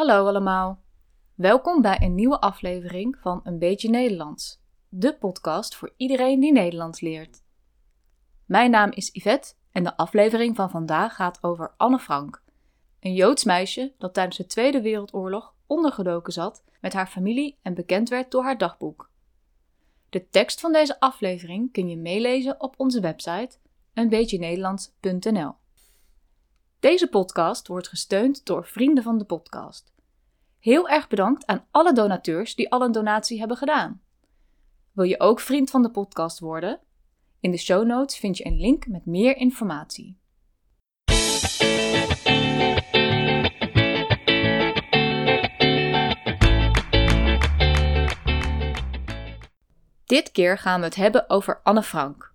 Hallo allemaal. Welkom bij een nieuwe aflevering van Een beetje Nederlands, de podcast voor iedereen die Nederlands leert. Mijn naam is Yvette en de aflevering van vandaag gaat over Anne Frank, een Joods meisje dat tijdens de Tweede Wereldoorlog ondergedoken zat met haar familie en bekend werd door haar dagboek. De tekst van deze aflevering kun je meelezen op onze website eenbeetjenederlands.nl. Deze podcast wordt gesteund door vrienden van de podcast. Heel erg bedankt aan alle donateurs die al een donatie hebben gedaan. Wil je ook vriend van de podcast worden? In de show notes vind je een link met meer informatie. Dit keer gaan we het hebben over Anne Frank.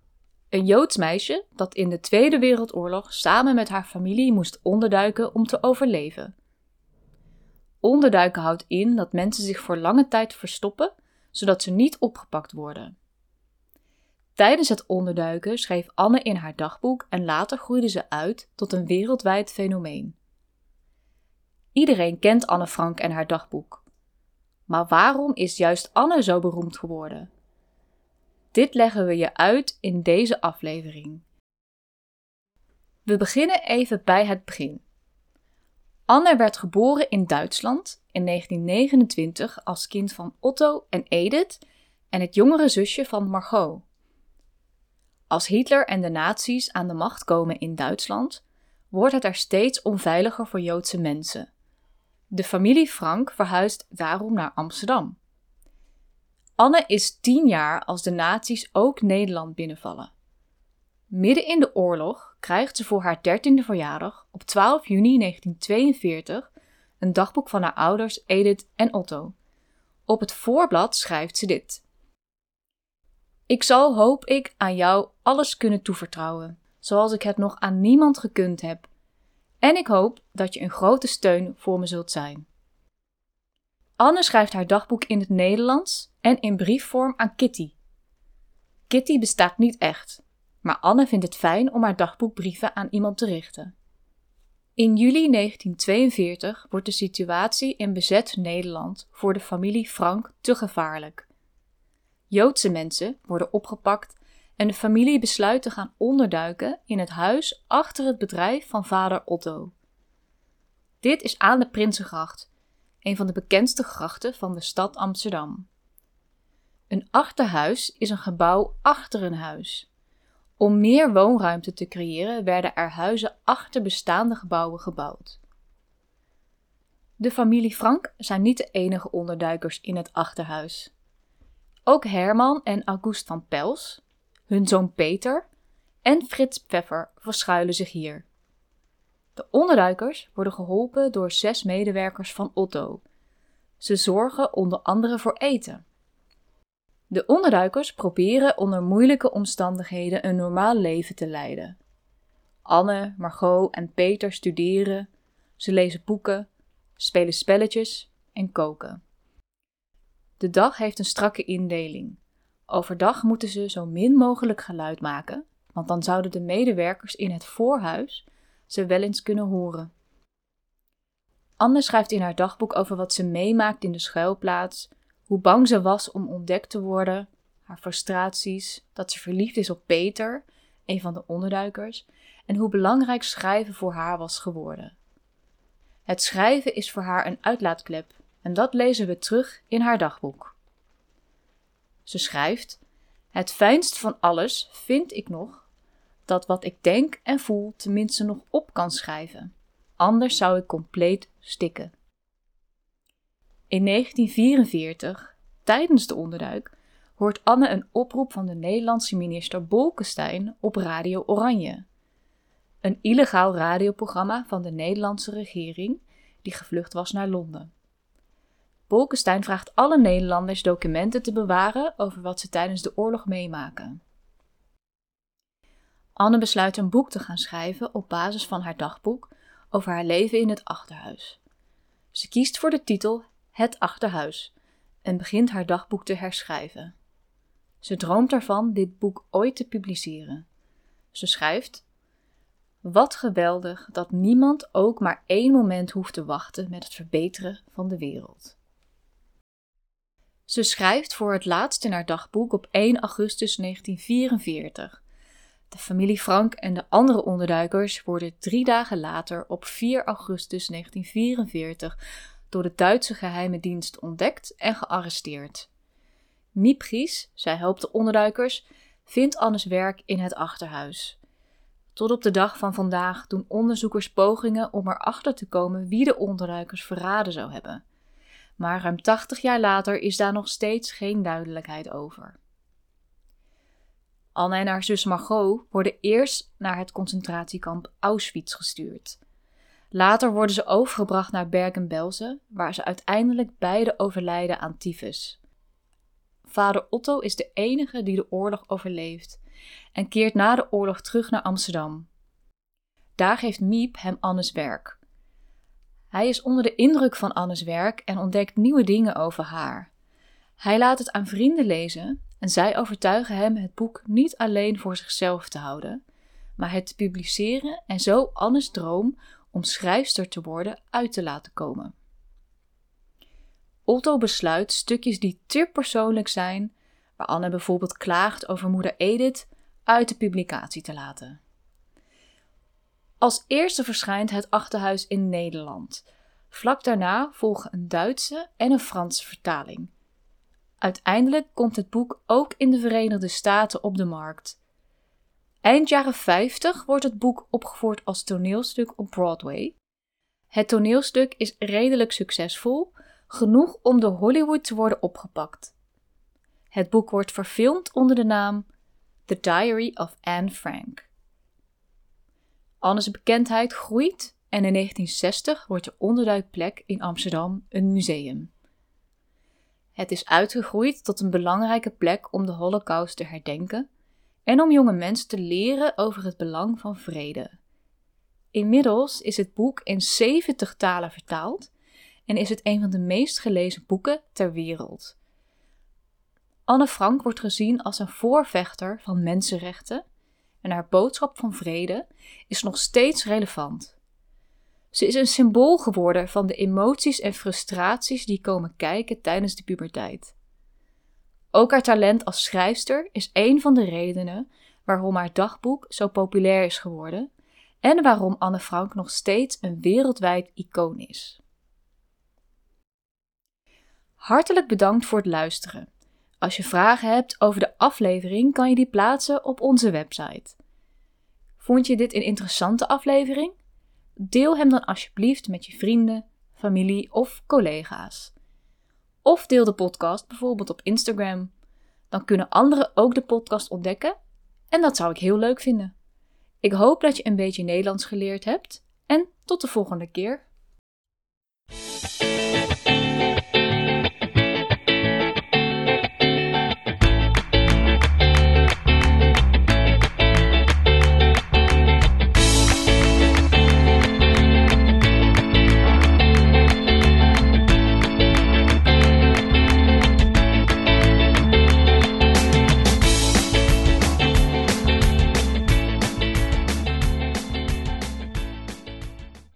Een Joods meisje dat in de Tweede Wereldoorlog samen met haar familie moest onderduiken om te overleven. Onderduiken houdt in dat mensen zich voor lange tijd verstoppen, zodat ze niet opgepakt worden. Tijdens het onderduiken schreef Anne in haar dagboek en later groeide ze uit tot een wereldwijd fenomeen. Iedereen kent Anne Frank en haar dagboek. Maar waarom is juist Anne zo beroemd geworden? Dit leggen we je uit in deze aflevering. We beginnen even bij het begin. Anne werd geboren in Duitsland in 1929 als kind van Otto en Edith en het jongere zusje van Margot. Als Hitler en de nazi's aan de macht komen in Duitsland, wordt het er steeds onveiliger voor Joodse mensen. De familie Frank verhuist daarom naar Amsterdam. Anne is tien jaar als de nazi's ook Nederland binnenvallen. Midden in de oorlog krijgt ze voor haar dertiende verjaardag op 12 juni 1942 een dagboek van haar ouders Edith en Otto. Op het voorblad schrijft ze dit. Ik zal, hoop ik, aan jou alles kunnen toevertrouwen, zoals ik het nog aan niemand gekund heb. En ik hoop dat je een grote steun voor me zult zijn. Anne schrijft haar dagboek in het Nederlands en in briefvorm aan Kitty. Kitty bestaat niet echt, maar Anne vindt het fijn om haar dagboekbrieven aan iemand te richten. In juli 1942 wordt de situatie in bezet Nederland voor de familie Frank te gevaarlijk. Joodse mensen worden opgepakt en de familie besluit te gaan onderduiken in het huis achter het bedrijf van vader Otto. Dit is aan de Prinsengracht, een van de bekendste grachten van de stad Amsterdam. Een achterhuis is een gebouw achter een huis. Om meer woonruimte te creëren werden er huizen achter bestaande gebouwen gebouwd. De familie Frank zijn niet de enige onderduikers in het achterhuis. Ook Herman en August van Pels, hun zoon Peter en Frits Pfeffer verschuilen zich hier. De onderduikers worden geholpen door zes medewerkers van Otto. Ze zorgen onder andere voor eten. De onderduikers proberen onder moeilijke omstandigheden een normaal leven te leiden. Anne, Margot en Peter studeren, ze lezen boeken, spelen spelletjes en koken. De dag heeft een strakke indeling. Overdag moeten ze zo min mogelijk geluid maken, want dan zouden de medewerkers in het voorhuis ze wel eens kunnen horen. Anne schrijft in haar dagboek over wat ze meemaakt in de schuilplaats, hoe bang ze was om ontdekt te worden, haar frustraties, dat ze verliefd is op Peter, een van de onderduikers, en hoe belangrijk schrijven voor haar was geworden. Het schrijven is voor haar een uitlaatklep en dat lezen we terug in haar dagboek. Ze schrijft: Het fijnst van alles vind ik nog dat wat ik denk en voel tenminste nog op kan schrijven. Anders zou ik compleet stikken. In 1944, tijdens de onderduik, hoort Anne een oproep van de Nederlandse minister Bolkestein op Radio Oranje. Een illegaal radioprogramma van de Nederlandse regering die gevlucht was naar Londen. Bolkestein vraagt alle Nederlanders documenten te bewaren over wat ze tijdens de oorlog meemaken. Anne besluit een boek te gaan schrijven op basis van haar dagboek over haar leven in het achterhuis. Ze kiest voor de titel Het Achterhuis en begint haar dagboek te herschrijven. Ze droomt ervan dit boek ooit te publiceren. Ze schrijft: Wat geweldig dat niemand ook maar één moment hoeft te wachten met het verbeteren van de wereld. Ze schrijft voor het laatst in haar dagboek op 1 augustus 1944. De familie Frank en de andere onderduikers worden drie dagen later op 4 augustus 1944 door de Duitse geheime dienst ontdekt en gearresteerd. Miep Gies, zij helpt de onderduikers, vindt Annes werk in het achterhuis. Tot op de dag van vandaag doen onderzoekers pogingen om erachter te komen wie de onderduikers verraden zou hebben. Maar ruim 80 jaar later is daar nog steeds geen duidelijkheid over. Anne en haar zus Margot worden eerst naar het concentratiekamp Auschwitz gestuurd. Later worden ze overgebracht naar Bergen-Belsen, waar ze uiteindelijk beide overlijden aan tyfus. Vader Otto is de enige die de oorlog overleeft en keert na de oorlog terug naar Amsterdam. Daar geeft Miep hem Annes werk. Hij is onder de indruk van Annes werk en ontdekt nieuwe dingen over haar. Hij laat het aan vrienden lezen en zij overtuigen hem het boek niet alleen voor zichzelf te houden, maar het te publiceren en zo Annes droom om schrijfster te worden uit te laten komen. Otto besluit stukjes die te persoonlijk zijn, waar Anne bijvoorbeeld klaagt over moeder Edith, uit de publicatie te laten. Als eerste verschijnt het achterhuis in Nederland. Vlak daarna volgen een Duitse en een Franse vertaling. Uiteindelijk komt het boek ook in de Verenigde Staten op de markt. Eind jaren 50 wordt het boek opgevoerd als toneelstuk op Broadway. Het toneelstuk is redelijk succesvol, genoeg om door Hollywood te worden opgepakt. Het boek wordt verfilmd onder de naam The Diary of Anne Frank. Anne's bekendheid groeit en in 1960 wordt de onderduikplek in Amsterdam een museum. Het is uitgegroeid tot een belangrijke plek om de Holocaust te herdenken en om jonge mensen te leren over het belang van vrede. Inmiddels is het boek in 70 talen vertaald en is het een van de meest gelezen boeken ter wereld. Anne Frank wordt gezien als een voorvechter van mensenrechten en haar boodschap van vrede is nog steeds relevant. Ze is een symbool geworden van de emoties en frustraties die komen kijken tijdens de puberteit. Ook haar talent als schrijfster is een van de redenen waarom haar dagboek zo populair is geworden en waarom Anne Frank nog steeds een wereldwijd icoon is. Hartelijk bedankt voor het luisteren. Als je vragen hebt over de aflevering, kan je die plaatsen op onze website. Vond je dit een interessante aflevering? Deel hem dan alsjeblieft met je vrienden, familie of collega's. Of deel de podcast bijvoorbeeld op Instagram. Dan kunnen anderen ook de podcast ontdekken en dat zou ik heel leuk vinden. Ik hoop dat je een beetje Nederlands geleerd hebt en tot de volgende keer.